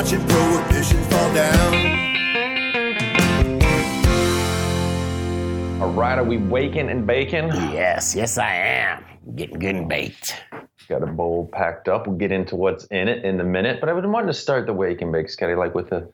watching prohibition fall down. All right, are we waking and baking? Yes, yes, I am. Getting good and baked. Got a bowl packed up. We'll get into what's in it in a minute. But I would wanted to start the wake and bake, Scotty, like with the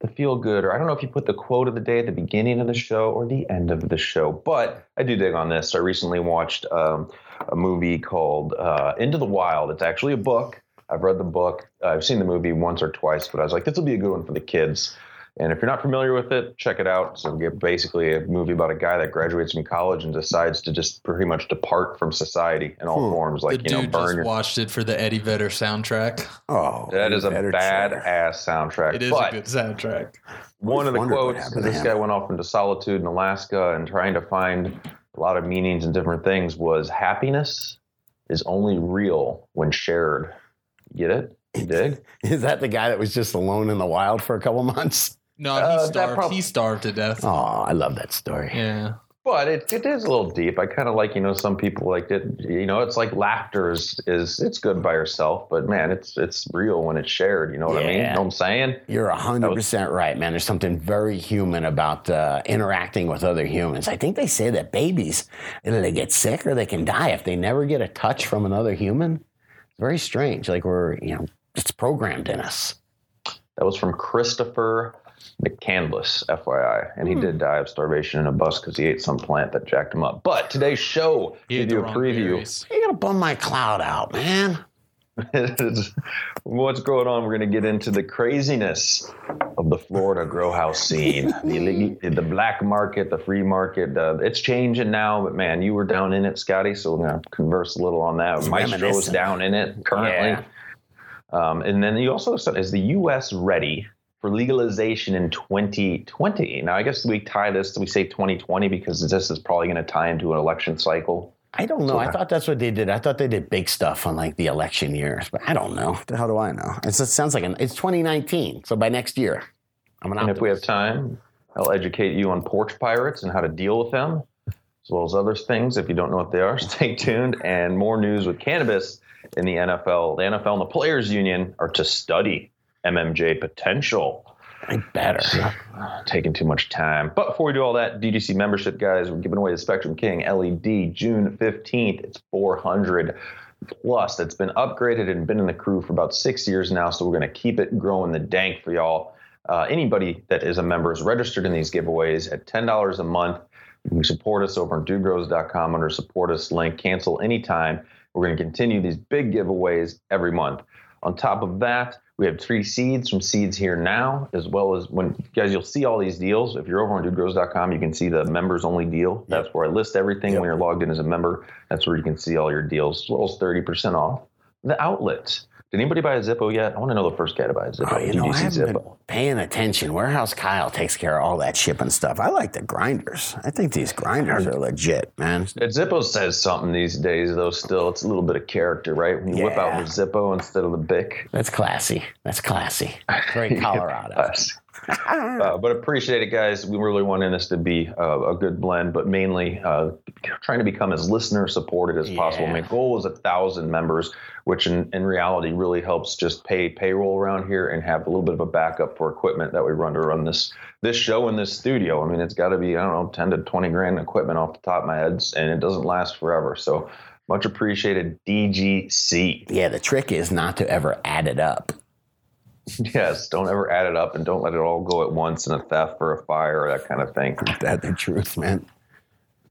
the feel good, or I don't know if you put the quote of the day at the beginning of the show or the end of the show, but I do dig on this. I recently watched um, a movie called uh, Into the Wild. It's actually a book. I've read the book. I've seen the movie once or twice, but I was like, this will be a good one for the kids. And if you're not familiar with it, check it out. So we basically a movie about a guy that graduates from college and decides to just pretty much depart from society in all hmm. forms, like the you know, dude burn just your. watched it for the Eddie Vedder soundtrack. Oh, That is a better badass soundtrack. It is but a good soundtrack. one of the quotes happened this him. guy went off into solitude in Alaska and trying to find a lot of meanings and different things was happiness is only real when shared. You get it? You dig? Is that the guy that was just alone in the wild for a couple months? No, Uh, he that starved. prob- he starved to death. Oh, I love that story. Yeah. But it, it is a little deep. I kind of like, you know, some people like it. You know, it's like laughter is, is it's good by yourself, but man, it's it's real when it's shared. You know what I mean? You Yeah. know what I'm saying? You're hundred percent right, man. There's something very human about uh, interacting with other humans. I think they say that babies either they get sick or they can die if they never get a touch from another human. It's very strange. Like we're, you know, it's programmed in us. That was from Christopher McCandless, FYI. And he hmm. did die of starvation in a bus because he ate some plant that jacked him up. But today's show, He give had you a preview. berries. You gotta bum my cloud out, man. What's going on? We're going to get into the craziness of the Florida grow house scene, the, the black market, the free market. Uh, it's changing now, but man, you were down in it, Scotty. So we're going to converse a little on that. Maestro's reminiscent. down in it currently. Um, and then you also said, is the U.S. ready for legalization in 2020? Now, I guess we tie this, we say 2020 because this is probably going to tie into an election cycle. I don't know. I thought that's what they did. I thought they did big stuff on like the election years, but I don't know. The hell do I know? It's, it sounds like an, it's 2019. So by next year, I'm an And if we have time, I'll educate you on porch pirates and how to deal with them, as well as other things. If you don't know what they are, stay tuned. And more news with cannabis in the NFL. The NFL and the Players Union are to study MMJ potential. I better. Taking too much time. But before we do all that, DGC membership, guys, we're giving away the Spectrum King LED June 15th. It's 400 plus. That's been upgraded and been in the crew for about six years now. So we're going to keep it growing the dank for y'all. Uh, anybody that is a member is registered in these giveaways at $10 a month. You can support us over on dudegrows.com under support us link. Cancel anytime. We're going to continue these big giveaways every month. On top of that, we have three seeds from Seeds Here Now, as well as when guys, you'll see all these deals. If you're over on dudegrows.com, you can see the members only deal. That's where I list everything when you're logged in as a member. That's where you can see all your deals, as well as 30% off. The outlets. Did anybody buy a Zippo yet? I want to know the first guy to buy a Zippo. Oh, you know, I haven't been paying attention. Warehouse Kyle takes care of all that shipping stuff. I like the grinders. I think these grinders are legit, man. Zippo says something these days, though. Still, it's a little bit of character, right? When you whip out Yeah. the Zippo instead of the Bic. That's classy. That's classy. Very Colorado. Uh, but appreciate it, guys. We really wanted this to be uh, a good blend, but mainly uh, trying to become as listener supported as possible. My goal is a thousand members, which in, in reality really helps just pay payroll around here and have a little bit of a backup for equipment that we run to run this this show in this studio. I mean, it's got to be I don't know ten to twenty grand equipment off the top of my head, and it doesn't last forever. So much appreciated, DGC. Yeah, the trick is not to ever add it up. Yes, don't ever add it up and don't let it all go at once in a theft or a fire or that kind of thing. That the truth, man.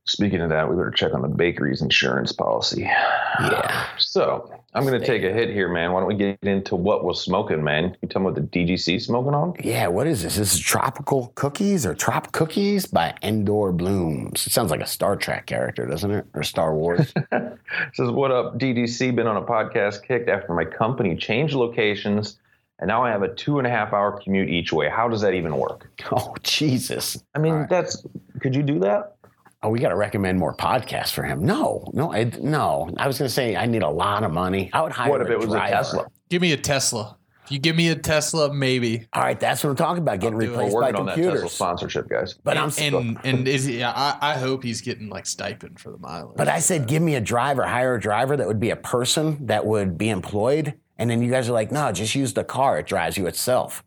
Speaking of that, we better check on the bakery's insurance policy. Yeah. So I'm going to take a hit here, man. Why don't we get into what was smoking, man? You tell me what the DGC smoking on? Yeah, what is this? This is Tropical Cookies or Trop Cookies by Endor Blooms. It sounds like a Star Trek character, doesn't it? Or Star Wars. says, What up, DGC? Been on a podcast kicked after my company changed locations, and now I have a two and a half hour commute each way. How does that even work? oh, Jesus. I mean, All right. that's could you do that? Oh, we got to recommend more podcasts for him. No, no, I, no. I was going to say I need a lot of money. I would hire What if a it was driver. a Tesla? Give me a Tesla. If you give me a Tesla, maybe. All right, that's what I'm talking about. Getting do. We're replaced by working on that Tesla computers. sponsorship, guys. But I'm and and is he, I, I hope he's getting like stipend for the mileage. But I said, give me a driver, hire a driver that would be a person that would be employed And then you guys are like, no, just use the car. It drives you itself.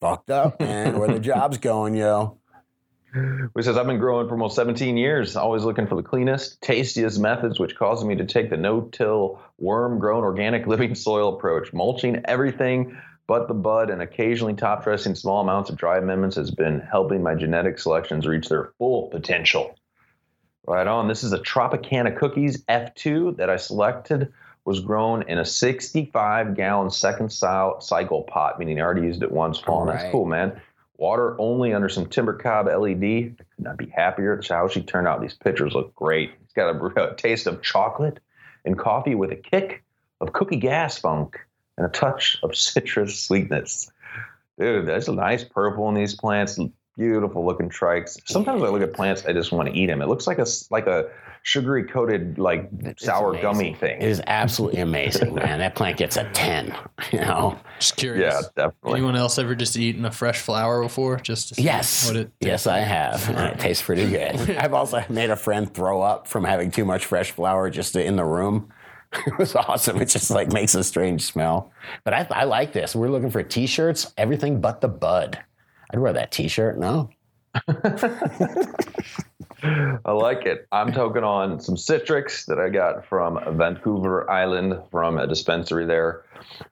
Fucked up, man. Where the job's going, yo. He says, I've been growing for almost 17 years, always looking for the cleanest, tastiest methods, which causes me to take the no till, worm grown organic living soil approach. Mulching everything but the bud and occasionally top dressing small amounts of dry amendments has been helping my genetic selections reach their full potential. Right on. This is a Tropicana Cookies F2 that I selected. Was grown in a 65 gallon second cycle pot, meaning I already used it once. Fallen. Right. That's cool, man. Water only under some timber cob LED. I could not be happier. That's how she turned out. These pictures look great. It's got a, a taste of chocolate and coffee with a kick of cookie gas funk and a touch of citrus sweetness. Dude, there's a nice purple in these plants. Beautiful looking trikes. Sometimes I look at plants, I just want to eat them. It looks like a like a sugary coated like it's sour amazing. gummy thing. It is absolutely amazing, man. That plant gets a ten. You know. Just curious. Yeah, definitely. Anyone else ever just eaten a fresh flower before? Just yes, yes, I have. And it tastes pretty good. I've also made a friend throw up from having too much fresh flower just in the room. it was awesome. It just like makes a strange smell. But I, I like this. We're looking for t-shirts, everything but the bud. I'd wear that t-shirt. No. I like it. I'm toking on some Citrix that I got from Vancouver Island from a dispensary there.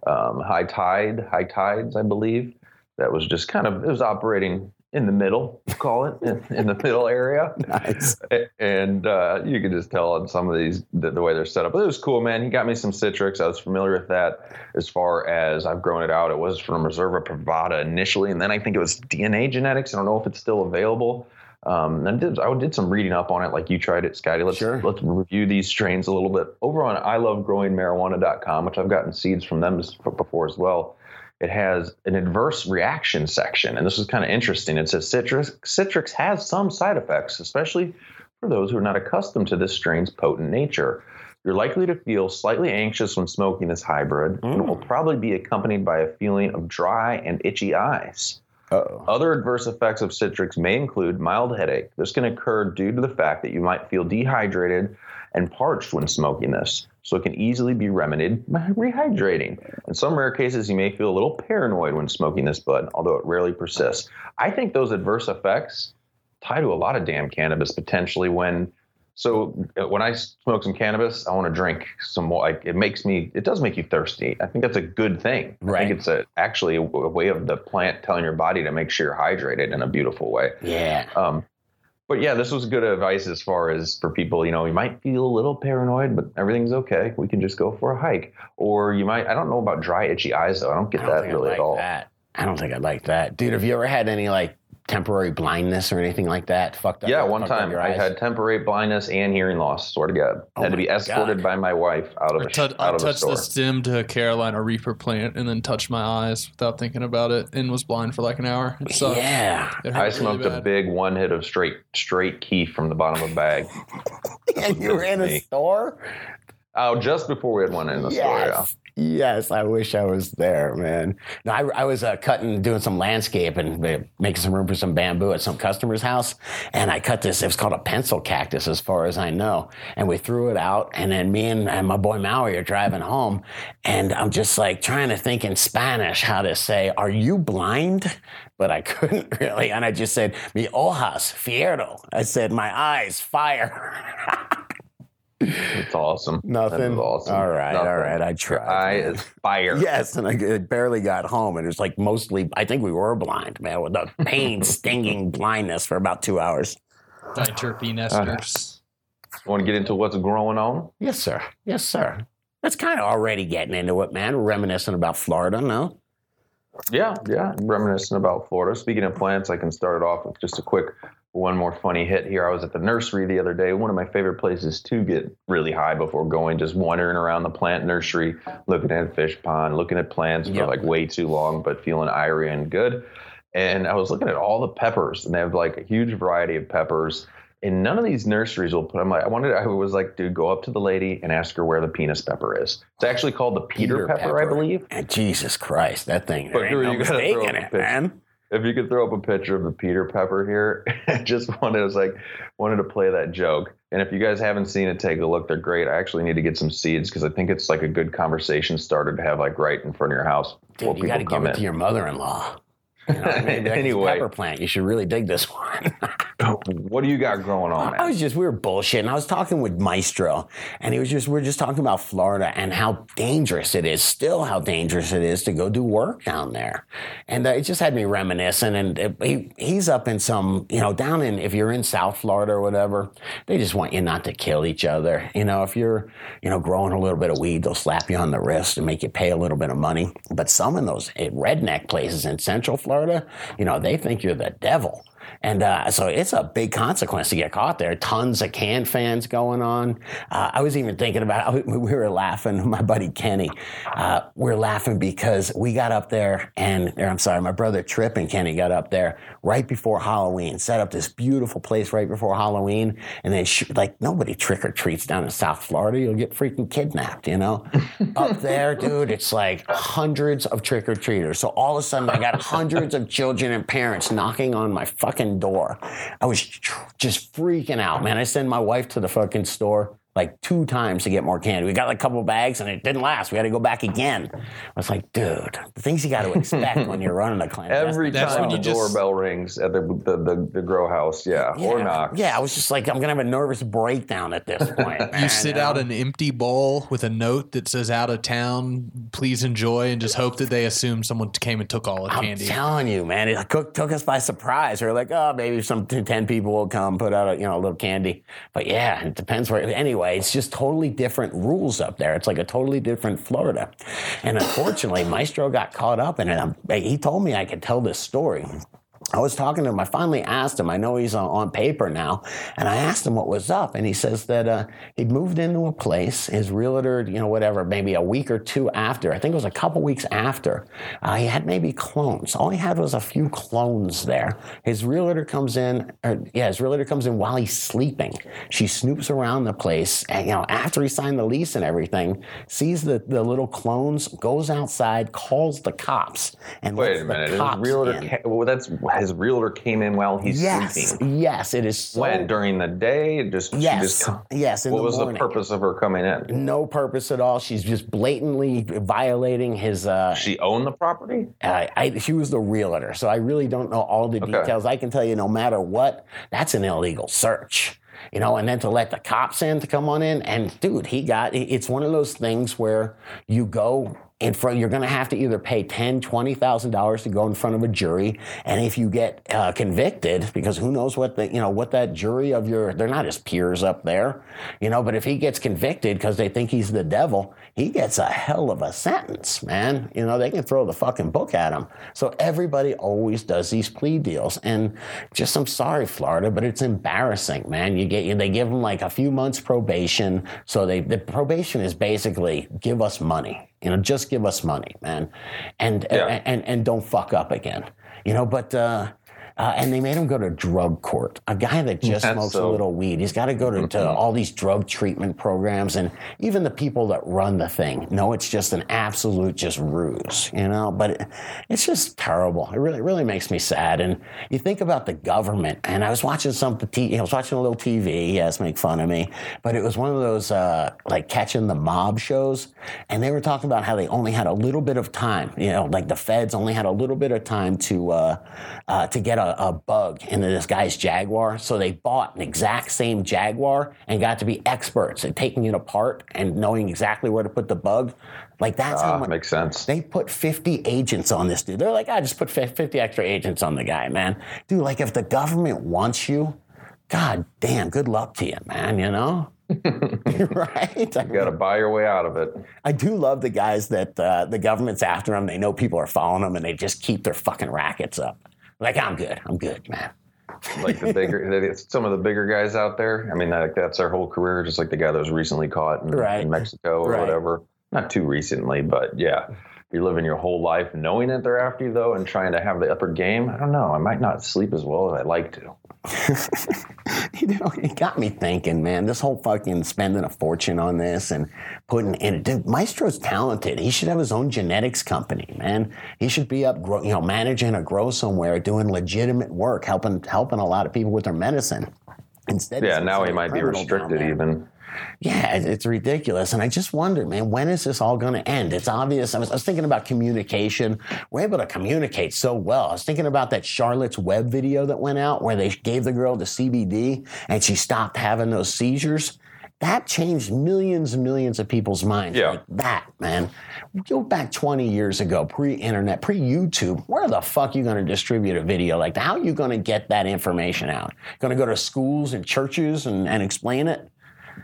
Um, high Tide, High Tides, I believe. That was just kind of, it was operating in the middle, call it in, in the middle area. Nice. And uh, you can just tell on some of these the, the, way they're set up. But it was cool, man. He got me some Citrix. I was familiar with that. As far as I've grown it out, it was from Reserva Privada initially, and then I think it was DNA Genetics. I don't know if it's still available. Um, and I did, I did some reading up on it, like you tried it, Scotty. Let's sure. let's review these strains a little bit over on ilovegrowingmarijuana.com, which I've gotten seeds from them before as well it has an adverse reaction section. And this is kind of interesting. It says citrus, Citrix has some side effects, especially for those who are not accustomed to this strain's potent nature. You're likely to feel slightly anxious when smoking this hybrid, mm. and it will probably be accompanied by a feeling of dry and itchy eyes. Uh-oh. Other adverse effects of Citrix may include mild headache. This can occur due to the fact that you might feel dehydrated and parched when smoking this so it can easily be remedied by rehydrating. In some rare cases, you may feel a little paranoid when smoking this bud, although it rarely persists. I think those adverse effects tie to a lot of damn cannabis potentially when so uh, when I smoke some cannabis, I want to drink some more. Like it makes me, it does make you thirsty. I think that's a good thing. Right. I think it's a, actually a, a, way of the plant telling your body to make sure you're hydrated in a beautiful way. Yeah. Um, but yeah, this was good advice as far as for people, you know, you might feel a little paranoid, but everything's okay. We can just go for a hike. Or you might, I don't know about dry, itchy eyes though. I don't get I don't that really like at all. That. I don't think I'd like that. Dude, have you ever had any like temporary blindness or anything like that? Fucked up. Yeah, one time I had temporary blindness and hearing loss. Swear to God, oh had to be escorted God. by my wife out of I, t- out I touched the stem to a Carolina Reaper plant and then touched my eyes without thinking about it and was blind for like an hour. It sucked. Yeah, I smoked really a big one hit of straight straight keef from the bottom of a bag. and you were in a store. Oh, just before we had one in the yes. store. Yeah. Yes, I wish I was there, man. No, I, I was uh, cutting, doing some landscape and uh, making some room for some bamboo at some customer's house. And I cut this, it was called a pencil cactus, as far as I know. And we threw it out. And then me and, and my boy Maui are driving home. And I'm just like trying to think in Spanish how to say, Are you blind? But I couldn't really. And I just said, Mi hojas, fierro. I said, My eyes, fire. It's awesome. Nothing. awesome. All right, Nothing. all right. I tried. I is fire. Yes, and I barely got home, and it was like mostly. I think we were blind, man, with the pain, stinging blindness for about two hours. Diterpene esters. Uh, want to get into what's going on? Yes, sir. Yes, sir. That's kind of already getting into it, man. reminiscing about Florida, no? Yeah, yeah. reminiscing about Florida. Speaking of plants, I can start it off with just a quick one more funny hit here. I was at the nursery the other day, one of my favorite places to get really high before going, just wandering around the plant nursery, looking at a fish pond, looking at plants yep. for like way too long, but feeling irie and good. And I was looking at all the peppers, and they have like a huge variety of peppers. And none of these nurseries will put. I'm like, I wanted. I was like, dude, go up to the lady and ask her where the penis pepper is. It's actually called the Peter, Peter pepper, pepper, I believe. And Jesus Christ, that thing. But dude, no you gotta throw it, man if you could throw up a picture of the Peter Pepper here, I just wanted, I was like, wanted to play that joke. And if you guys haven't seen it, take a look. They're great. I actually need to get some seeds because I think it's like a good conversation starter to have like right in front of your house. Dude, you got to give it to your mother-in-law. You know, maybe like Anyway. pepper plant. You should really dig this one. What do you got going on? I was just we were bullshitting. I was talking with Maestro, and he was just we were just talking about Florida and how dangerous it is, still how dangerous it is to go do work down there, and uh, it just had me reminiscing. And it, he he's up in some you know down in if you're in South Florida or whatever, they just want you not to kill each other. You know if you're you know growing a little bit of weed, they'll slap you on the wrist and make you pay a little bit of money. But some in those eh, redneck places in Central Florida, you know they think you're the devil. And uh, so it's a big consequence to get caught there. Tons of can fans going on. Uh, I was even thinking about, we were laughing, my buddy Kenny, uh, we are laughing because we got up there and, I'm sorry, my brother Trip and Kenny got up there right before Halloween, set up this beautiful place right before Halloween. And then, sh- like, nobody trick or treats down in South Florida. You'll get freaking kidnapped, you know? up there, dude, it's like hundreds of trick or treaters. So all of a sudden, I got hundreds of children and parents knocking on my fucking door. I was tr- just freaking out, man. I send my wife to the fucking store like two times to get more candy. We got like a couple bags and it didn't last. We had to go back again. I was like, dude, the things you got to expect when you're running a clandestine. Every That's time when the just- doorbell rings at the the, the, the grow house, yeah, or knocks. Yeah, I was just like, I'm gonna have a nervous breakdown at this point. You man, sit know? out an empty bowl with a note that says "out of town, please enjoy," and just hope that they assume someone came and took all the candy. I'm telling you, man, it took, took us by surprise. We are like, oh, maybe some ten people will come, put out a, you know a little candy. But yeah, it depends where. Anyway, it's just totally different rules up there. It's like a totally different Florida. And unfortunately, Maestro got caught up in it. He told me I could tell this story. I was talking to him. I finally asked him. I know he's on, on paper now, and I asked him what was up, and he says that uh, he'd moved into a place. His realtor, you know, whatever, maybe a week or two after. I think it was a couple weeks after. Uh, he had maybe clones. All he had was a few clones there. His realtor comes in. Or, yeah, his realtor comes in while he's sleeping. She snoops around the place, and you know, after he signed the lease and everything, sees the the little clones, goes outside, calls the cops, and Wait a the minute. His cops realtor, ca- well, that's his realtor came in while he's Yes, sleeping. yes, it is. So, When during the day, just Yes, just come- yes. What the was morning. the purpose of her coming in? No purpose at all. She's just blatantly violating his. Uh, She owned the property. uh, I, she was the realtor, so I really don't know all the Okay. details. I can tell you, no matter what, that's an illegal search. You know, and then to let the cops in to come on in, and dude, he got. It's one of those things where you go in front. You're going to have to either pay ten, twenty thousand dollars to go in front of a jury, and if you get uh, convicted, because who knows what the you know what that jury of your they're not his peers up there, you know. But if he gets convicted because they think he's the devil, he gets a hell of a sentence, man. You know, they can throw the fucking book at him. So everybody always does these plea deals, and just I'm sorry, Florida, but it's embarrassing, man. You get they give them like a few months probation, so they the probation is basically give us money, you know, just give us money, man, and Yeah. and, and and don't fuck up again, you know. But uh, uh, and they made him go to drug court. A guy that just That's smokes a little weed, he's got to go to, to all these drug treatment programs, and even the people that run the thing know it's just an absolute just ruse, you know. But it, it's just terrible. It really, really makes me sad. And you think about the government, and I was watching some t- I was watching a little TV. Yes, make fun of me, but it was one of those uh, like catching the mob shows, and they were talking about how they only had a little bit of time. You know, like the feds only had a little bit of time to uh, uh, to get a, a bug into this guy's Jaguar. So they bought an exact same Jaguar and got to be experts at taking it apart and knowing exactly where to put the bug. Like that's how Ah, much makes sense. they put 50 agents on this dude. They're like, I just put 50 extra agents on the guy, man. Dude, like if the government wants you, god damn, good luck to you, man, you know? right? You got to buy your way out of it. I do love the guys that uh, the government's after them. They know people are following them and they just keep their fucking rackets up. Like, I'm good. I'm good, man. Like the bigger, some of the bigger guys out there. I mean, that, that's their whole career. Just like the guy that was recently caught in, Right. in Mexico or Right. whatever. Not too recently, but yeah. You're living your whole life knowing that they're after you, though, and trying to have the upper game. I don't know. I might not sleep as well as I'd like to. you know, it got me thinking, man. This whole fucking spending a fortune on this and putting in, dude, Maestro's talented. He should have his own genetics company, man. He should be up, you know, managing a grow somewhere, doing legitimate work, helping helping a lot of people with their medicine. Instead, Yeah, now he might be restricted even. Yeah, it's ridiculous. And I just wonder, man, when is this all going to end? It's obvious. I was, I was thinking about communication. We're able to communicate so well. I was thinking about that Charlotte's Web video that went out where they gave the girl the CBD and she stopped having those seizures. That changed millions and millions of people's minds. Yeah. Like that, man. Go back 20 years ago, pre internet, pre YouTube. Where the fuck are you going to distribute a video like that? How are you going to get that information out? Going to go to schools and churches and, and explain it?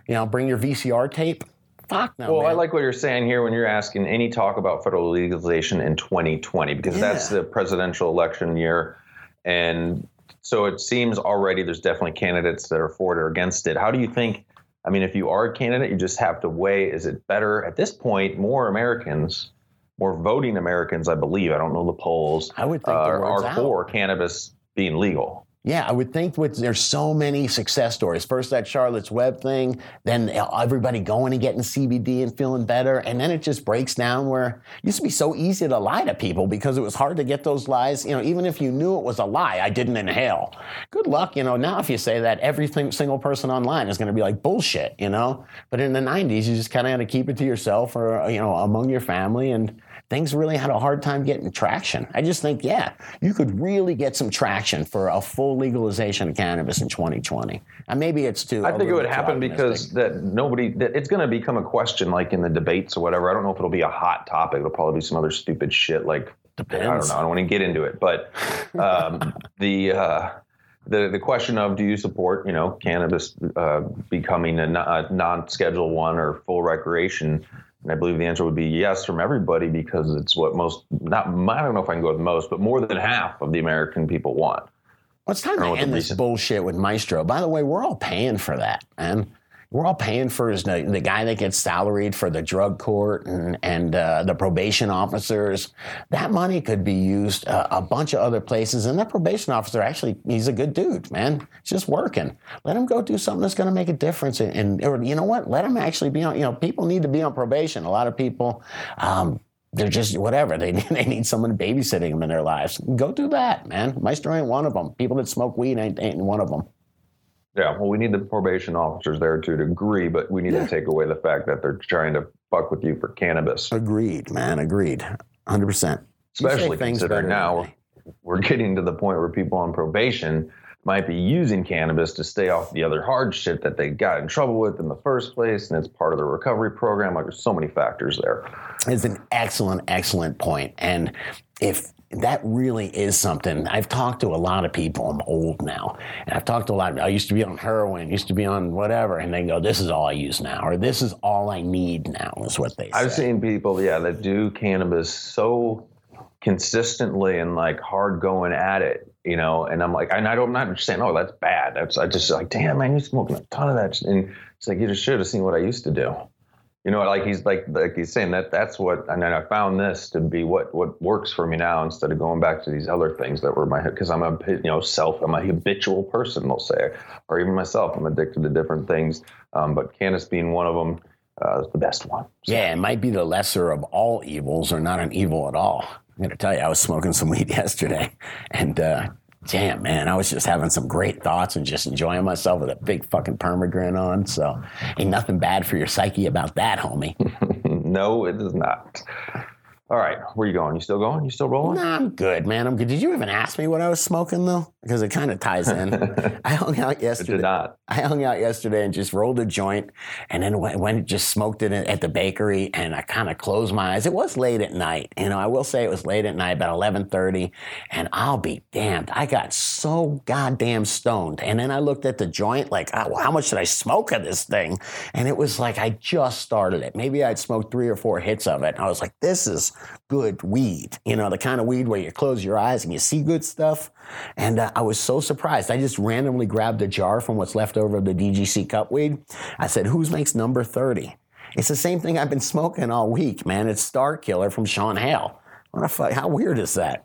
You know, bring your VCR tape. Fuck no. Well, I like what you're saying here when you're asking any talk about federal legalization in 2020 because that's the presidential election year, and so it seems already there's definitely candidates that are for it or against it. How do you think? I mean, if you are a candidate, you just have to weigh: is it better at this point? More Americans, more voting Americans, I believe. I don't know the polls. I would think uh, are out. for cannabis being legal. Yeah, I would think with there's so many success stories. First that Charlotte's Web thing, then everybody going and getting CBD and feeling better, and then it just breaks down where it used to be so easy to lie to people because it was hard to get those lies. You know, even if you knew it was a lie, I didn't inhale. Good luck, you know. Now if you say that, every single person online is going to be like bullshit, you know. But in the '90s, you just kind of had to keep it to yourself or you know among your family and. Things really had a hard time getting traction. I just think, yeah, you could really get some traction for a full legalization of cannabis in 2020. And maybe it's too. I think it would happen because that nobody that it's going to become a question like in the debates or whatever. I don't know if it'll be a hot topic. It'll probably be some other stupid shit like Depends. I don't know. I don't want to get into it, but um, the uh, the the question of do you support you know cannabis uh, becoming a, a non-schedule one or full recreation? And I believe the answer would be yes from everybody because it's what most not I don't know if I can go with most, but more than half of the American people want. Well, it's time to end this bullshit with Maestro. By the way, we're all paying for that, man. We're all paying for his, the, the guy that gets salaried for the drug court and, and uh, the probation officers. That money could be used uh, a bunch of other places. And that probation officer, actually, he's a good dude, man. He's just working. Let him go do something that's going to make a difference. And, and or, you know what? Let him actually be on, you know, people need to be on probation. A lot of people, um, they're just whatever. They, they need someone babysitting them in their lives. Go do that, man. Maestro ain't one of them. People that smoke weed ain't, ain't one of them. Yeah, well, we need the probation officers there to agree, but we need to take away the fact that they're trying to fuck with you for cannabis. Agreed, man. Agreed. 100%. Especially things considering now we're, getting to the point where people on probation might be using cannabis to stay off the other hard shit that they got in trouble with in the first place, and it's part of the recovery program. Like there's so many factors there. It's an excellent, excellent. And if that really is something, I've talked to a lot of people. I'm old now, and I've talked to a lot of. I used to be on heroin, used to be on whatever, and they go, "This is all I use now," or "This is all I need now," is what they say. I've seen people, yeah, that do cannabis so consistently and like hard going at it, you know. And I'm like, and I don't, I'm not saying, oh, that's bad. That's I just like, damn, man, you're smoking a ton of that. And it's like you just should have seen what I used to do. You know, like he's like like he's saying that that's what, and then I found this to be what what works for me now instead of going back to these other things that were my because I'm a you know self I'm a habitual person they'll say or even myself I'm addicted to different things, um, but cannabis being one of them uh, is the best one. Yeah, it might be the lesser of all evils or not an evil at all. I'm to tell you, I was smoking some weed yesterday and, uh, damn, man, I was just having some great thoughts and just enjoying myself with a big fucking permagrin on. So ain't nothing bad for your psyche about that, homie. no, it is not. All right, where you going? You still going? You still rolling? Nah, I'm good, man. I'm good. Did you even ask me what I was smoking though? Because it kind of ties in. I hung out yesterday. did not. I hung out yesterday and just rolled a joint, and then went, went and just smoked it at the bakery. And I kind of closed my eyes. It was late at night, you know. I will say it was late at night, about eleven thirty. And I'll be damned, I got so goddamn stoned. And then I looked at the joint, like, oh, how much did I smoke of this thing? And it was like I just started it. Maybe I'd smoked three or four hits of it. And I was like, this is good weed. You know, the kind of weed where you close your eyes and you see good stuff. And uh, I was so surprised. I just randomly grabbed a jar from what's left over of the DGC cup weed. I said, whose makes number 30? It's the same thing I've been smoking all week, man. It's Star Killer from Sean Hale. What the fuck? How weird is that?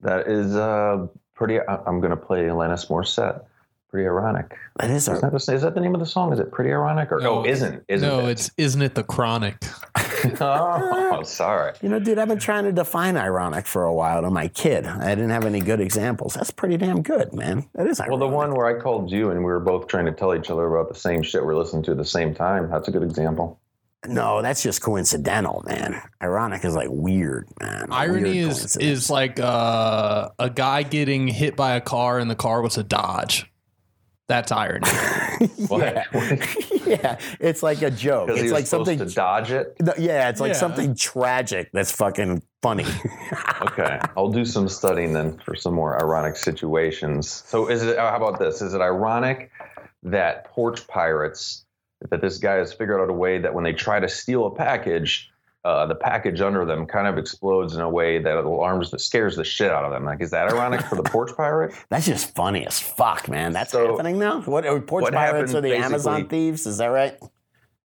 That is uh, pretty. I'm going to play Alanis Morissette. Pretty ironic. That is Is that, the, is that the name of the song? Is it Pretty Ironic? Or No. oh, isn't? Isn't no, it? it's isn't it the chronic? oh, sorry. you know, dude, I've been trying to define ironic for a while to my kid. I didn't have any good examples. That's pretty damn good, man. That is Ironic. Well, the one where I called you and we were both trying to tell each other about the same shit we're listening to at the same time. That's a good example. No, that's just coincidental, man. Ironic is like weird, man. Irony weird is is like uh, a guy getting hit by a car and the car was a Dodge. That's irony. What? yeah, it's like a joke. Because he It's was like something. to dodge it. No, yeah, it's like Yeah. something tragic that's fucking funny. Okay, I'll do some studying then for some more ironic situations. So, is it? Uh, how about this? Is it ironic that porch pirates? That this guy has figured out a way that when they try to steal a package, uh, the package under them kind of explodes in a way that alarms, that scares the shit out of them. Like, is that ironic for the porch pirate? That's just funny as fuck, man. That's So, happening now. What are porch what pirates are the Amazon thieves? Is that right?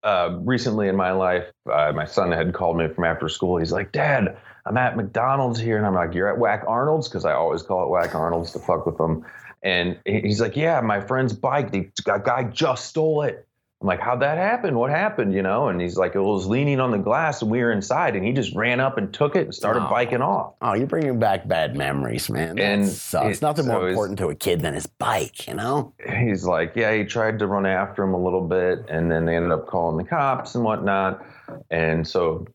uh, recently in my life, uh, my son had called me from after school. He's like, Dad, I'm at McDonald's here. And I'm like, You're at Whack Arnold's? Because I always call it Whack Arnold's to fuck with them. And he's like, Yeah, my friend's bike, the guy just stole it. I'm like, How'd that happen? What happened? You know? And he's like, It was leaning on the glass and we were inside. And he just ran up and took it and started Oh. biking off. Oh, you're bringing back bad memories, man. That And sucks. it- Nothing so more important to a kid than his bike, you know? he's like, yeah, he tried to run after him a little bit, and then they ended up calling the cops and whatnot. And so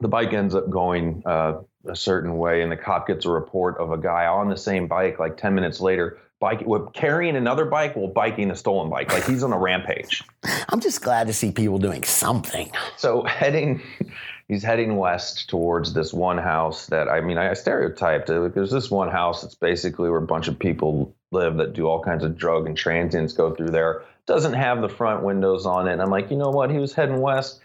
the bike ends up going uh, a certain way, and the cop gets a report of a guy on the same bike like 10 minutes later, bike with carrying another bike while biking a stolen bike. Like he's on a rampage. I'm just glad to see people doing something. So heading, he's heading west towards this one house that I mean, I stereotyped it. There's this one house that's basically where a bunch of people live that do all kinds of drug and transients go through there. Doesn't have the front windows on it. And I'm like, you know what? He was heading west.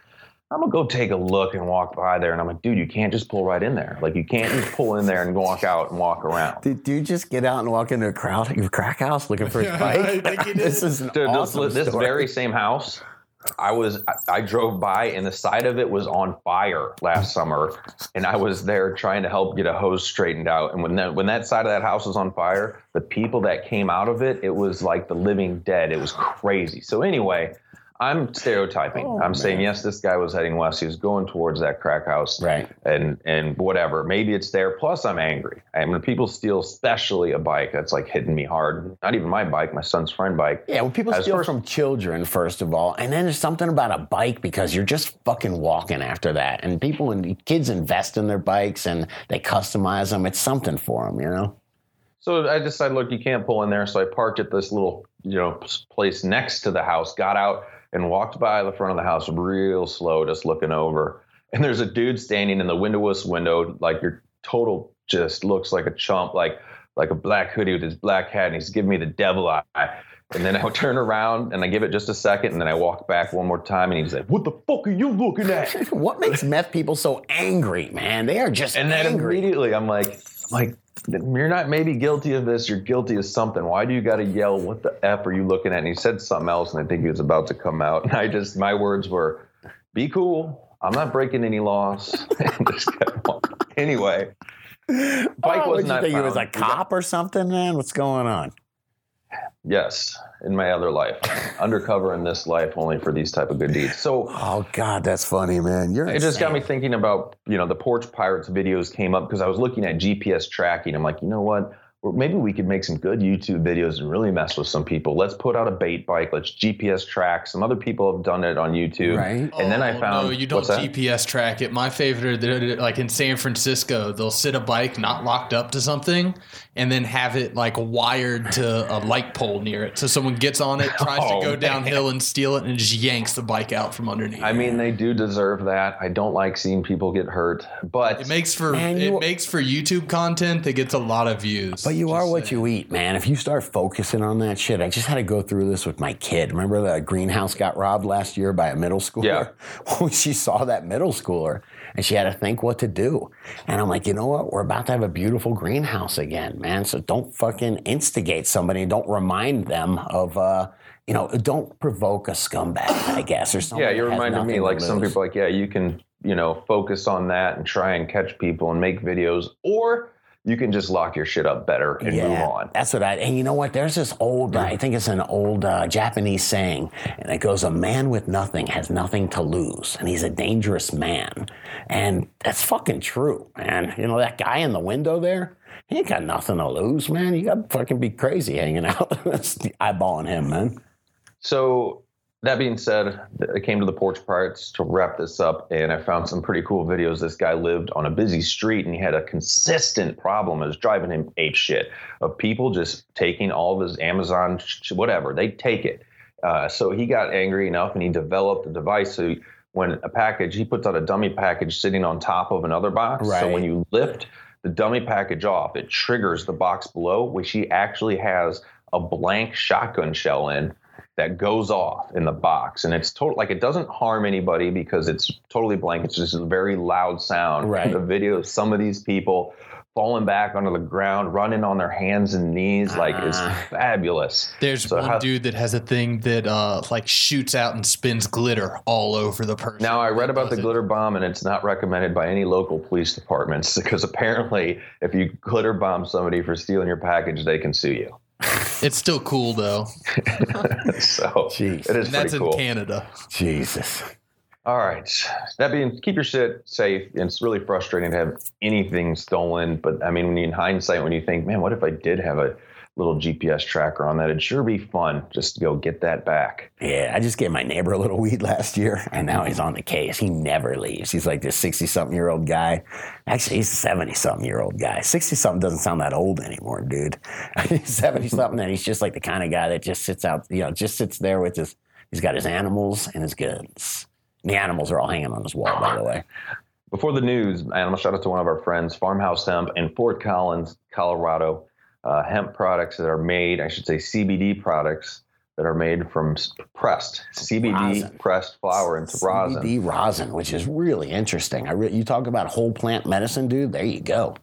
I'm gonna go take a look and walk by there. And I'm like, dude, you can't just pull right in there. Like you can't just pull in there and walk out and walk around. Did you just get out and walk into a crowd, a crack house looking for his bike? I think this is an Dude, awesome this, this story. very same house, I was I, I drove by and the side of it was on fire last summer, and I was there trying to help get a hose straightened out. And when that when that side of that house was on fire, the people that came out of it, it was like the living dead. It was crazy. So anyway. I'm stereotyping. Oh, I'm saying yes. This guy was heading west. He was going towards that crack house, Right. and and whatever. Maybe it's there. Plus, I'm angry. I mean, people steal, especially a bike that's like hitting me hard. Not even my bike, my son's friend bike. Yeah, when people As steal first- from children, first of all, and then there's something about a bike because you're just fucking walking after that. And people and kids invest in their bikes and they customize them. It's something for them, you know? So I decided, look, you can't pull in there. So I parked at this little, you know, place next to the house, got out and walked by the front of the house real slow, just looking over. And there's a dude standing in the windowless window, like your total just looks like a chump, like like a black hoodie with his black hat, and he's giving me the devil eye. And then I turn around and I give it just a second, and then I walk back one more time, and he's like, "What the fuck are you looking at?" what makes meth people so angry, man? They are just And then angry. immediately I'm like, like, you're not maybe guilty of this, you're guilty of something. Why do you got to yell, what the F are you looking at? And he said something else, and I think he was about to come out. And I just, my words were, be cool. I'm not breaking any laws. and just kept on. Anyway, bike oh, was what you not think he was a found. cop or something, man? What's going on? yes, in my other life, undercover in this life, only for these type of good deeds. So Oh God, that's funny, man. You're It just got me thinking about, you know, the Porch Pirates videos came up because I was looking at GPS tracking. I'm like, you know what? Or maybe we could make some good YouTube videos and really mess with some people. Let's put out a bait bike. Let's GPS track. Some other people have done it on YouTube. Right. And then I Oh, found no, you don't what's that? GPS track it. My favorite, they're- like in San Francisco, they'll sit a bike not locked up to something, and then have it like wired to a light pole near it. So someone gets on it, tries Oh, to go man. downhill and steal it, and just yanks the bike out from underneath. I mean, they do deserve that. I don't like seeing people get hurt, but it makes for Man, it you- makes for YouTube content that gets a lot of views. But you Just are what saying. you eat, man. If you start focusing on that shit, I just had to go through this with my kid. Remember the greenhouse got robbed last year by a middle schooler? Yeah. Well, she saw that middle schooler and she had to think what to do. And I'm like, you know what? We're about to have a beautiful greenhouse again, man. So don't fucking instigate somebody. Don't remind them of, uh, you know, don't provoke a scumbag, I guess, or something. yeah, you that has reminded me like some people like, yeah, you can, you know, focus on that and try and catch people and make videos or you can just lock your shit up better and move on. That's what I. And you know what? There's this old. Uh, I think it's an old uh, Japanese saying, and it goes, "A man with nothing has nothing to lose, and he's a dangerous man." And that's fucking true, man. You know that guy in the window there. He ain't got nothing to lose, man. You got to fucking be crazy hanging out, eyeballing him, man. So that being said, I came to the porch parts to wrap this up, and I found some pretty cool videos. This guy lived on a busy street, and he had a consistent problem. It was driving him ape shit of people just taking all of his Amazon, sh- whatever they take it. Uh, so he got angry enough, and he developed a device. So when a package, he puts out a dummy package sitting on top of another box. So when you lift the dummy package off, it triggers the box below, which he actually has a blank shotgun shell in that goes off in the box and it's total like it doesn't harm anybody because it's totally blank it's just a very loud sound Right. the video of some of these people falling back onto the ground running on their hands and knees like is Ah. fabulous There's So one how- dude that has a thing that uh like shoots out and spins glitter all over the person. now i read about the it. glitter bomb and it's not recommended by any local police departments because apparently if you glitter bomb somebody for stealing your package they can sue you It's still cool though. so Jeez. it is And that's pretty in cool Canada. Jesus. All right. That being, keep your shit safe. It's really frustrating to have anything stolen. But I mean, when you, in hindsight, when you think, man, what if I did have a little GPS tracker on that? It'd sure be fun just to go get that back. Yeah, I just gave my neighbor a little weed last year, and now he's on the case. He never leaves. He's like this 60 something year old guy. Actually, he's a 70 something year old guy. 60 something doesn't sound that old anymore, dude. he's 70 something, and he's just like the kind of guy that just sits out, you know, just sits there with his, he's got his animals and his guns. And the animals are all hanging on his wall, by the way. Before the news, and I'm to shout out to one of our friends, Farmhouse Hemp in Fort Collins, Colorado. Uh, hemp products that are made, I should say CBD products that are made from pressed CBD Rosin. pressed flower into rosin. CBD rosin, which is really interesting. I re- you talk about whole plant medicine, dude. There you go.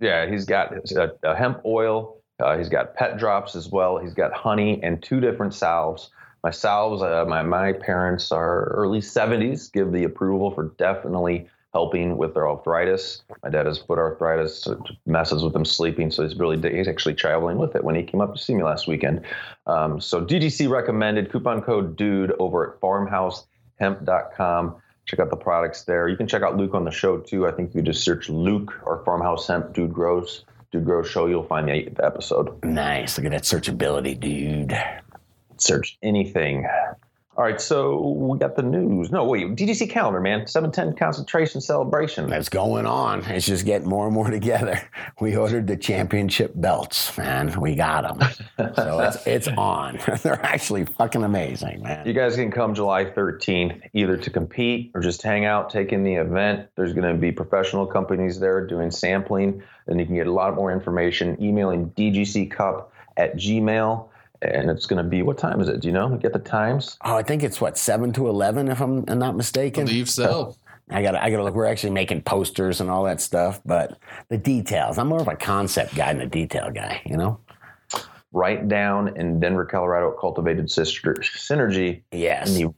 Yeah, he's got a, a hemp oil. Uh, he's got pet drops as well. He's got honey and two different salves. My salves, uh, my my parents are early 70s, give the approval for definitely helping with their arthritis. My dad has foot arthritis, so messes with him sleeping. So he's really he's actually traveling with it when he came up to see me last weekend. Um, so DGC recommended coupon code DUDE over at farmhousehemp.com. Check out the products there. You can check out Luke on the show too. I think you just search Luke or Farmhouse Hemp Dude Grows. Dude Grows Show, you'll find the the episode. Nice. Look at that searchability, dude. Search anything. All right, so we got the news. No, wait, DGC calendar, man. 710 concentration celebration. That's going on. It's just getting more and more together. We ordered the championship belts, man. We got them. So it's, it's on. They're actually fucking amazing, man. You guys can come July 13th either to compete or just hang out, take in the event. There's going to be professional companies there doing sampling, and you can get a lot more information emailing dgccup at gmail. And it's going to be, what time is it? Do you know? Get the times? Oh, I think it's what, 7 to 11, if I'm not mistaken. Believe so. I got I got to look. We're actually making posters and all that stuff, but the details. I'm more of a concept guy than a detail guy, you know? Right down in Denver, Colorado, at Cultivated Sister Synergy Yes. in the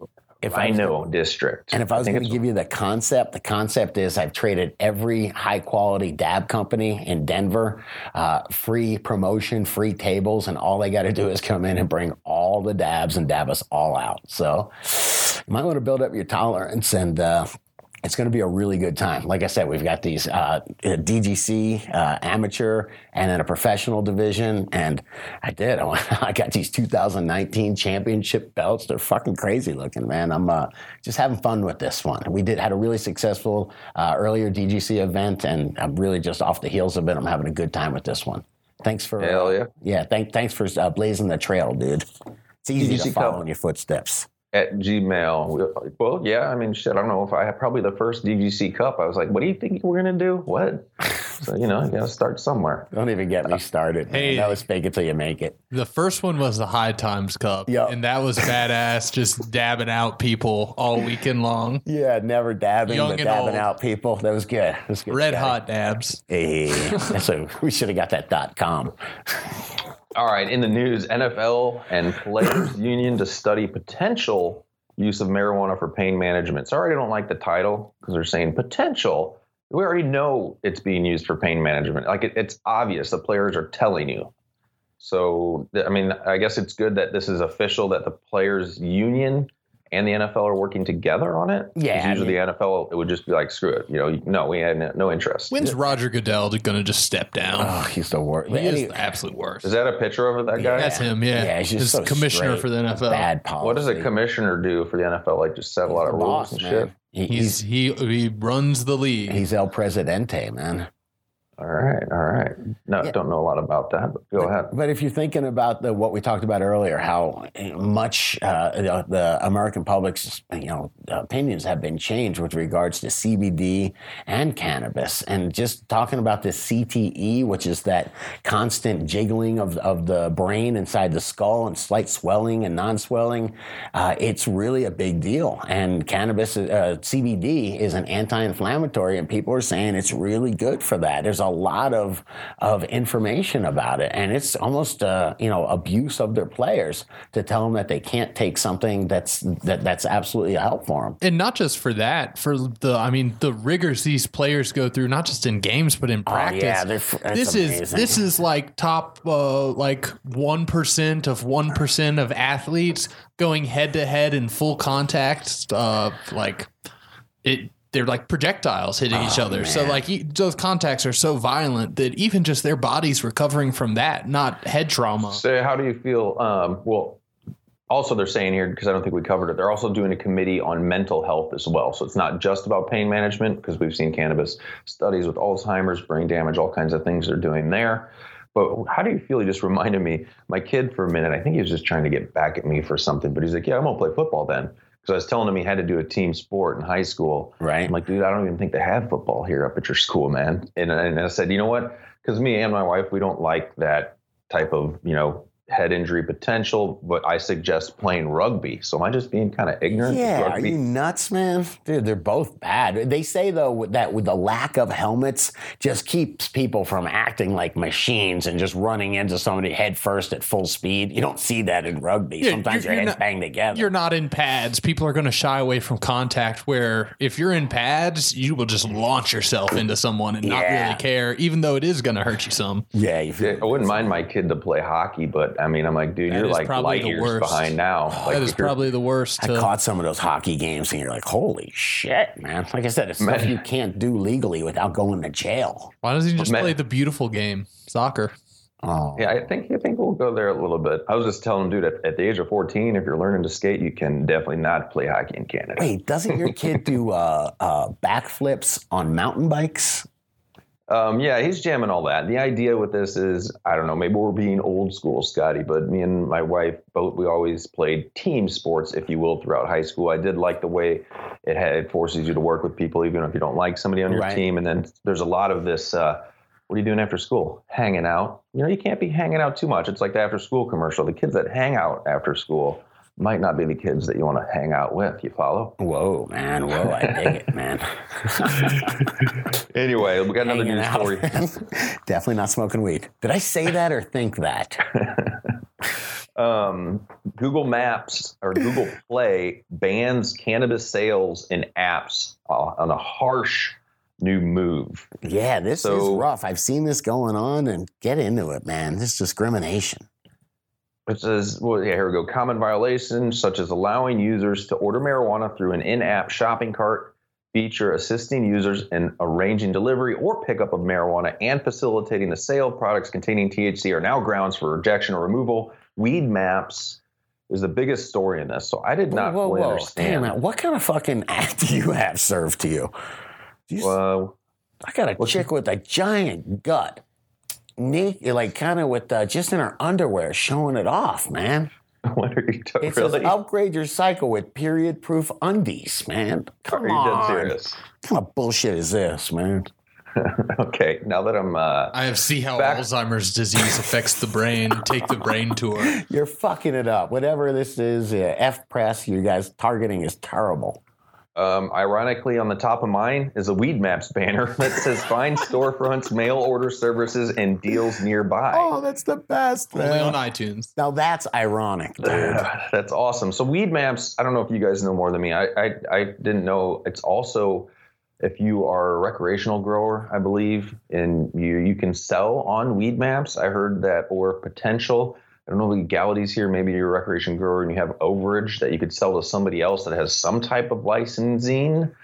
If I was RiNo District. And if I was going to give you the concept, the concept is I've traded every high quality dab company in Denver, uh, free promotion, free tables, and all they got to do is come in and bring all the dabs and dab us all out. So you might want to build up your tolerance and. Uh, it's going to be a really good time. Like I said, we've got these uh, DGC uh, amateur and then a professional division. And I did. I got these 2019 championship belts. They're fucking crazy looking, man. I'm uh, just having fun with this one. We did had a really successful uh, earlier DGC event, and I'm really just off the heels of it. I'm having a good time with this one. Thanks for Hell yeah. yeah. Thank, thanks for uh, blazing the trail, dude. It's easy to follow Cup. in your footsteps. At Gmail. Well, yeah, I mean, shit, I don't know if I had probably the first DGC Cup. I was like, what do you think we're going to do? What? So, you know, you got to start somewhere. Don't even get me started. man. Hey. that was fake it till you make it. The first one was the High Times Cup. Yep. And that was badass, just dabbing out people all weekend long. Yeah, never dabbing, Young but dabbing old. out people. That was good. That was good. Red stuff. hot dabs. Hey, so we should have got that dot com. All right, in the news, NFL and Players Union to study potential use of marijuana for pain management. Sorry, I don't like the title because they're saying potential. we already know it's being used for pain management. Like it, it's obvious. The players are telling you. So I mean, I guess it's good that this is official that the players' union and the NFL are working together on it. Yeah, I Usually the NFL it would just be like, screw it. You know, no, we had no, no interest. When's Roger Goodell going to just step down? Oh, he's the worst. he is the absolute worst. Is that a picture of that guy? That's him. Yeah, Yeah, he's just He's so commissioner straight, for the NFL. Bad policy. What does a commissioner do for the NFL? Like just set a lot of The rules boss, and man. shit. He- He's he's he he runs the league. he's El Presidente, man. All right, all right. No, Yeah. don't know a lot about that, but go ahead. But if you're thinking about the what we talked about earlier, how much uh, the, the American public's you know opinions have been changed with regards to CBD and cannabis, and just talking about this CTE, which is that constant jiggling of of the brain inside the skull and slight swelling and non-swelling, uh, it's really a big deal. And cannabis, uh, CBD, is an anti-inflammatory, and people are saying it's really good for that. There's a lot of of information about it, and it's almost uh, you know abuse of their players to tell them that they can't take something that's that, that's absolutely a help for them. and not just for that, for the I mean the rigors these players go through, not just in games but in practice. Oh, yeah, they're f- that's this is this is like top uh, like one percent of one percent of athletes going head to head in full contact. Uh, like it, they're like projectiles hitting each other. So Oh, like those contacts are so violent that even just their bodies recovering from that, not head trauma. So, how do you feel? Um, well, also they're saying here because I don't think we covered it. They're also doing a committee on mental health as well. So it's not just about pain management because we've seen cannabis studies with Alzheimer's, brain damage, all kinds of things they're doing there. But how do you feel? He just reminded me, my kid for a minute. I think he was just trying to get back at me for something. But he's like, "Yeah, I'm gonna play football then." Because I was telling him he had to do a team sport in high school. Right. I'm like, dude, I don't even think they have football here up at your school, man. And, and I said, you know what? Because me and my wife, we don't like that type of, you know, head injury potential, but I suggest playing rugby. So am I just being kind of ignorant? Yeah, are Rugby- you nuts, man? Dude, they're both bad. They say though that with the lack of helmets just keeps people from acting like machines and just running into somebody head first at full speed. You don't see that in rugby. Yeah, Sometimes you're- your you're heads not- bang together. You're not in pads. People are going to shy away from contact. Where if you're in pads, you will just launch yourself into someone and not really care, even though it is going to hurt you some. yeah, you feel, I wouldn't mind my kid to play hockey, but I mean, I'm like, dude, That you're like probably light the years worst. behind now. like that is probably the worst. I To, caught some of those hockey games and you're like, holy shit, man. Like I said, it's stuff you can't do legally without going to jail. why doesn't he just Man. play the beautiful game, soccer? Oh, Yeah, I think I think we'll go there a little bit. I was just telling him, dude, at, at the age of 14, if you're learning to skate, you can definitely not play hockey in Canada. Wait, doesn't your kid do uh, uh, backflips on mountain bikes? Um, yeah, he's jamming all that. The idea with this is, I don't know, maybe we're being old school, Scotty, but me and my wife both we always played team sports, if you will, throughout high school. I did like the way it had it forces you to work with people, even if you don't like somebody on your Right. team. And then there's a lot of this. Uh, what are you doing after school? Hanging out. You know, you can't be hanging out too much. It's like the after school commercial. The kids that hang out after school might not be the kids that you want to hang out with. You follow? Whoa, man. Whoa, I dig it, man. Anyway, we got another Hanging news story. Definitely not smoking weed. Did I say that or think that? um, Google Maps or Google Play bans cannabis sales in apps uh, on a harsh new move. Yeah, this is rough. I've seen this going on and get into it, man. This discrimination. It says, well, yeah, here we go. Common violations such as allowing users to order marijuana through an in app shopping cart feature, assisting users in arranging delivery or pickup of marijuana, and facilitating the sale of products containing THC are now grounds for rejection or removal. Weedmaps is the biggest story in this. So I did not whoa, fully whoa. understand. Damn. What kind of fucking act do you have served to you? Do you Well, I got a chick with a giant gut. Naked, like kind of with uh, just in her underwear showing it off, man. what are you talking It says really? upgrade your cycle with period proof undies, man. Come are you on. dead serious? What kind of bullshit is this, man? okay, now that I'm uh, I have see how Back- Alzheimer's disease affects the brain. Take the brain tour. You're fucking it up. Whatever this is, uh, F press, you guys targeting is terrible. Um, ironically, on the top of mine is a Weedmaps banner that says "Find storefronts, mail order services, and deals nearby." Oh, that's the best, Only on iTunes. Now that's ironic, dude. That's awesome. So Weedmaps, I don't know if you guys know more than me. I I, I didn't know it's also if you are a recreational grower, I believe, and you you can sell on Weedmaps. I heard that, or potential. I don't know legalities here. Maybe you're a recreation grower and you have overage that you could sell to somebody else that has some type of licensing.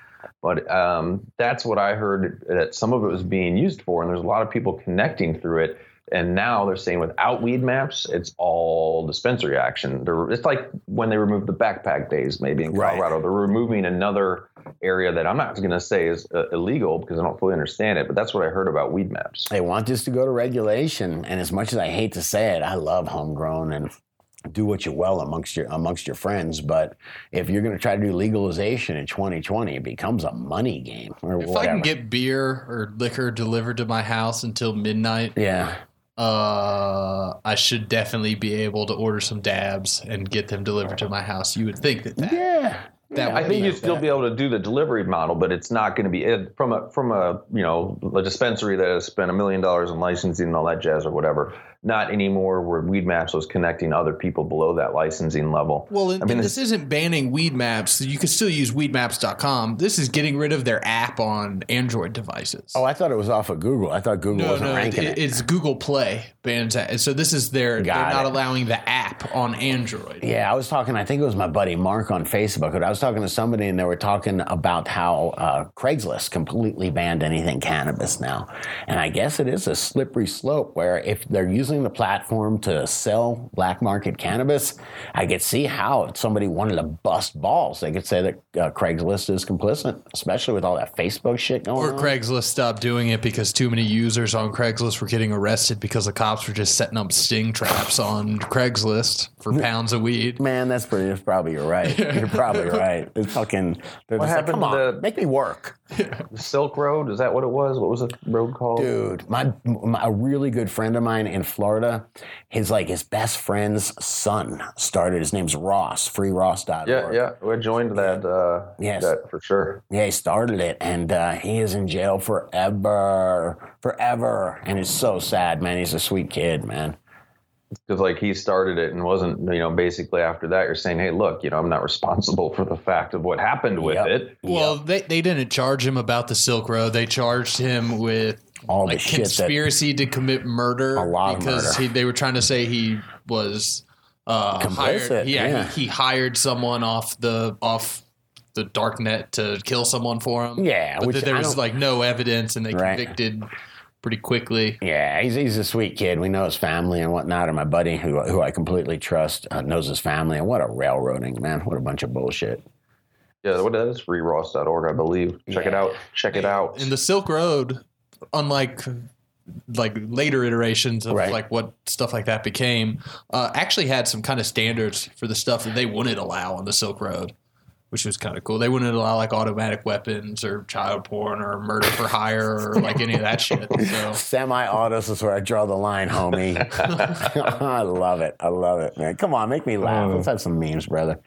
But um, that's what I heard that some of it was being used for, and there's a lot of people connecting through it. And now they're saying without Weedmaps, it's all dispensary action. They're, it's like when they removed the backpack days, maybe in Right. Colorado. They're removing another area that I'm not going to say is uh, illegal because I don't fully understand it, but that's what I heard about Weedmaps. They want this to go to regulation, and as much as I hate to say it, I love homegrown and do what you will amongst your amongst your friends. But if you're going to try to do legalization in 2020, it becomes a money game or If I can get beer or liquor delivered to my house until midnight, yeah, uh, I should definitely be able to order some dabs and get them delivered to my house. You would think that that, yeah. that would I think you'd still be able to do the delivery model, but it's not going to be it, from a from a you know a dispensary that has spent a million dollars in licensing and all that jazz or whatever. Not anymore. Where Weedmaps was connecting other people below that licensing level. Well, and, I mean, and this isn't banning Weedmaps. You can still use weedmaps.com. This is getting rid of their app on Android devices. Oh, I thought it was off of Google. I thought Google no, wasn't no, ranking it, it. it's Google Play bans that. So this is their, they're Got not it. allowing the app on Android. Yeah, I was talking. I think it was my buddy Mark on Facebook. But I was talking to somebody, and they were talking about how uh, Craigslist completely banned anything cannabis now. And I guess it is a slippery slope where if they're using the platform to sell black market cannabis, I could see how if somebody wanted to bust balls, they could say that uh, Craigslist is complicit, especially with all that Facebook shit going Or on. Or Craigslist stopped doing it because too many users on Craigslist were getting arrested because the cops were just setting up sting traps on Craigslist for pounds of weed. Man, that's pretty. That's probably you're right. You're probably right. It's fucking. They're What just like, happened come to on, the- make me work. The Silk Road is that what it was? What was the road called? Dude, my, my a really good friend of mine in Florida, his like his best friend's son started. His name's Ross, freeross.org. Yeah, yeah. We joined that. Uh, Yes. that for sure. Yeah, he started it, and uh, he is in jail forever, forever, and it's so sad, man. He's a sweet kid, man. because like he started it and wasn't you know basically after that you're saying hey look you know i'm not responsible for the fact of what happened with Yep. it Well, they, they didn't charge him about the Silk Road. They charged him with All the like shit that conspiracy to commit murder A lot because murder. He, they were trying to say he was uh, Complicit, hired. Yeah, yeah. He, he hired someone off the off the dark net to kill someone for him. Yeah, but which there I was like no evidence, and they Right. convicted pretty quickly. Yeah, he's, he's a sweet kid. We know his family and whatnot. And my buddy, who who I completely trust, uh, knows his family. And what a railroading man! What a bunch of bullshit. yeah what that is freeross.org i believe check it out check it out In the Silk Road, unlike like later iterations of Right. like what stuff like that became, uh, actually had some kind of standards for the stuff that they wouldn't allow on the Silk Road, which was kind of cool. They wouldn't allow like automatic weapons or child porn or murder for hire or like any of that shit. So Semi-autos is where I draw the line, homie. I love it. I love it, man. Come on, make me laugh. Let's have some memes, brother.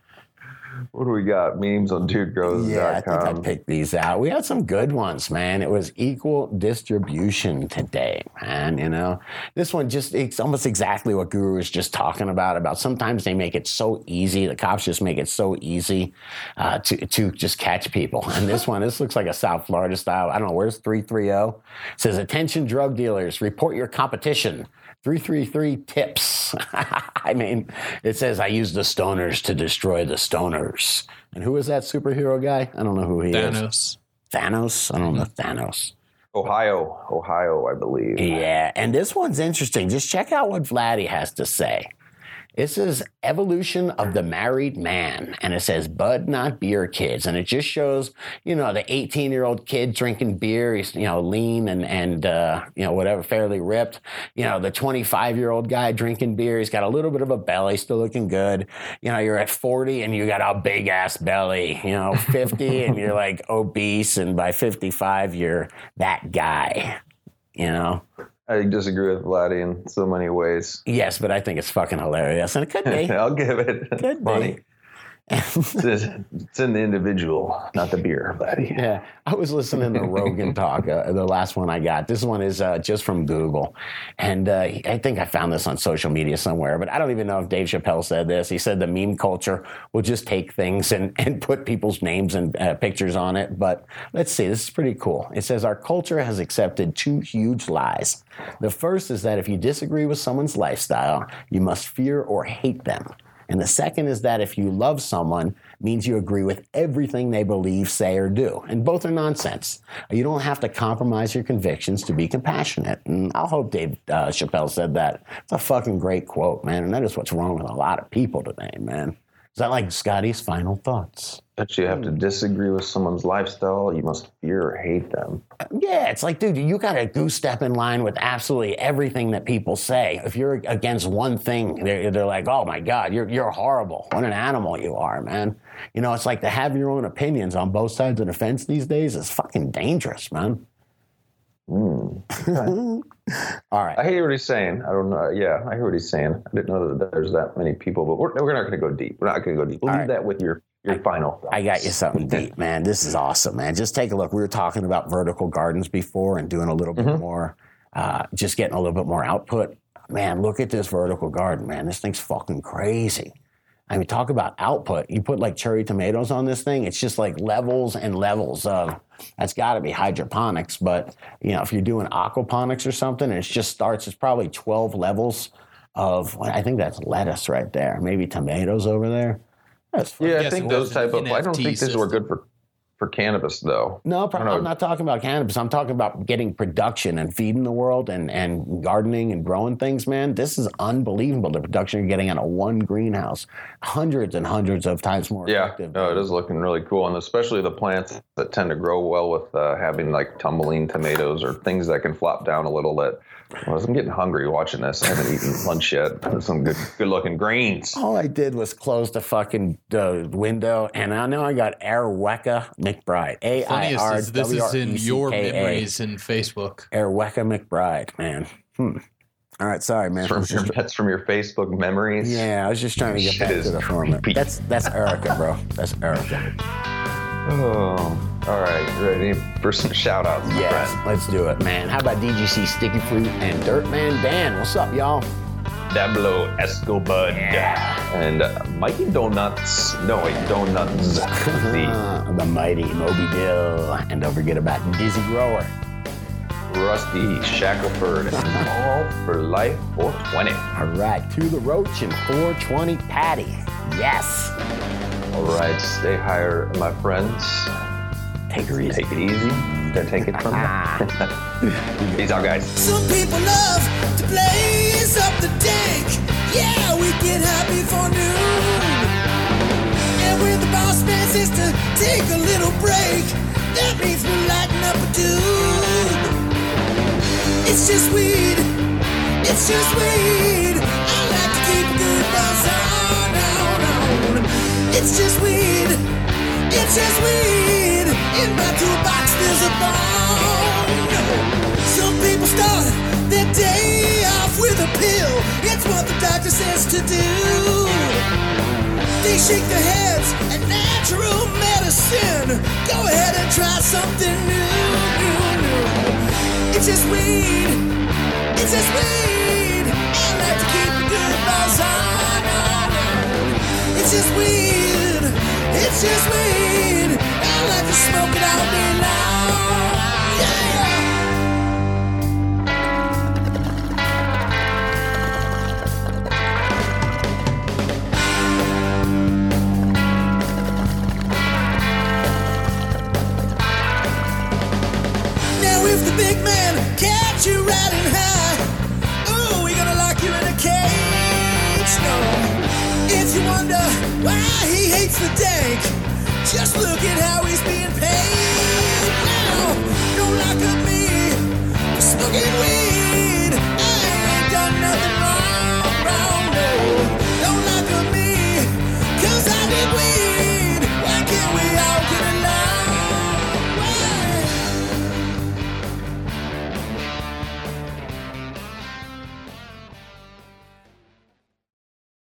What do we got memes on dudegrows.com Yeah, I think I picked these out. We had some good ones, man. It was equal distribution today, man. You know, this one just, it's almost exactly what Guru was just talking about. About sometimes they make it so easy, the cops just make it so easy uh, to, to just catch people. And this one, this looks like a South Florida style. I don't know, where's 330? It says, Attention drug dealers, report your competition. 333 tips. I mean, it says, I use the stoners to destroy the stoners. And who is that superhero guy? I don't know who he is. Thanos. Thanos? I don't know Thanos. ohio ohio i believe Yeah, and this one's interesting. Just check out what Vladdy has to say. This is evolution of the married man, and it says Bud, not beer, kids, and it just shows you know the 18 year old kid drinking beer. He's you know lean and and uh, you know whatever, fairly ripped. You know the 25 year old guy drinking beer. He's got a little bit of a belly, still looking good. You know you're at 40 and you got a big ass belly. You know 50 and you're like obese, and by 55 you're that guy. You know. I disagree with vladdy in so many ways Yes, but I think it's fucking hilarious, and it could be. i'll give it Could funny be. It's, it's in the individual, not the beer, buddy. Yeah, I was listening to Rogan talk, uh, the last one I got. This one is uh, just from Google. And uh, I think I found this on social media somewhere, but I don't even know if Dave Chappelle said this. He said the meme culture will just take things and, and put people's names and uh, pictures on it. But let's see, this is pretty cool. It says our culture has accepted two huge lies. The first is that if you disagree with someone's lifestyle, you must fear or hate them. And the second is that if you love someone, means you agree with everything they believe, say, or do. And both are nonsense. You don't have to compromise your convictions to be compassionate. And I hope Dave uh, Chappelle said that. It's a fucking great quote, man. And that is what's wrong with a lot of people today, man. Is that like Scotty's final thoughts? That you have to hmm. disagree with someone's lifestyle, you must fear or hate them. Uh, yeah, it's like, dude, you got to goose step in line with absolutely everything that people say. If you're against one thing, they're, they're like, oh my God, you're, you're horrible. What an animal you are, man. You know, it's like to have your own opinions on both sides of the fence these days is fucking dangerous, man. All right. I hear what he's saying. I don't know. Yeah, I hear what he's saying. I didn't know that there's that many people, but we're, we're not going to go deep. We're not going to go deep. We'll leave right. that with your your final. I got you something deep, man. This is awesome, man. Just take a look. We were talking about vertical gardens before and doing a little bit more, uh, just getting a little bit more output. Man, look at this vertical garden, man. This thing's fucking crazy. I mean, talk about output. You put like cherry tomatoes on this thing, it's just like levels and levels of. That's got to be hydroponics, but you know, if you're doing aquaponics or something, and it just starts. It's probably 12 levels of. I think that's lettuce right there. Maybe tomatoes over there. That's Yeah, I Yes, think those type of. I don't NFT think these were good for for cannabis though. No, pro- I'm not talking about cannabis. I'm talking about getting production and feeding the world and, and gardening and growing things, man. This is unbelievable. The production you're getting out of one greenhouse, hundreds and hundreds of times more Yeah, effective. no, it is looking really cool, and especially the plants that tend to grow well with uh, having like tumbling tomatoes or things that can flop down a little. That well, I'm getting hungry watching this. I haven't eaten lunch yet. There's some good, good looking greens. All I did was close the fucking uh, window, and I know I got Airweka McBride. A I Funniest is this is in E C your K A. memories in Facebook. Airweka McBride, man. Hmm. All right, sorry, man. From your, that's from your Facebook memories. Yeah, I was just trying to get Shit back to the format. That's that's Erica, bro. That's Erica. Oh, all right. Ready for some shout outs, Yes, friend? let's do it, man. How about DGC Sticky Fruit and Dirtman Dan? What's up, y'all? Dablo Escobud and uh, Mikey Donuts. No, wait, Donuts. the the mighty Moby Dill. And don't forget about Dizzy Grower. Rusty Shackelford and All for Life 420. All right, to the Roach and 420 Patty. Yes. All right, stay higher, my friends. Take it easy. Take it easy. Don't take it from me. Peace out, guys. Some people love to blaze up the dank. Yeah, we get happy for noon. And when the boss man says to take a little break, that means we're lighting up a tube. It's just weed. It's just weed. I like to keep a good buzz on, on, on. It's just weed. It's just weed. In my toolbox, there's a bone. Some people start their day off with a pill. It's what the doctor says to do. They shake their heads at natural medicine. Go ahead and try something new. It's just weed. It's just weed. And I like to keep a good on, on. It's just weed. It's just weed. I like to smoke it all day long. Yeah. wonder why he hates the dank. Just look at how he's being paid now. Don't lock up me for smoking weed. I ain't done nothing wrong, wrong no.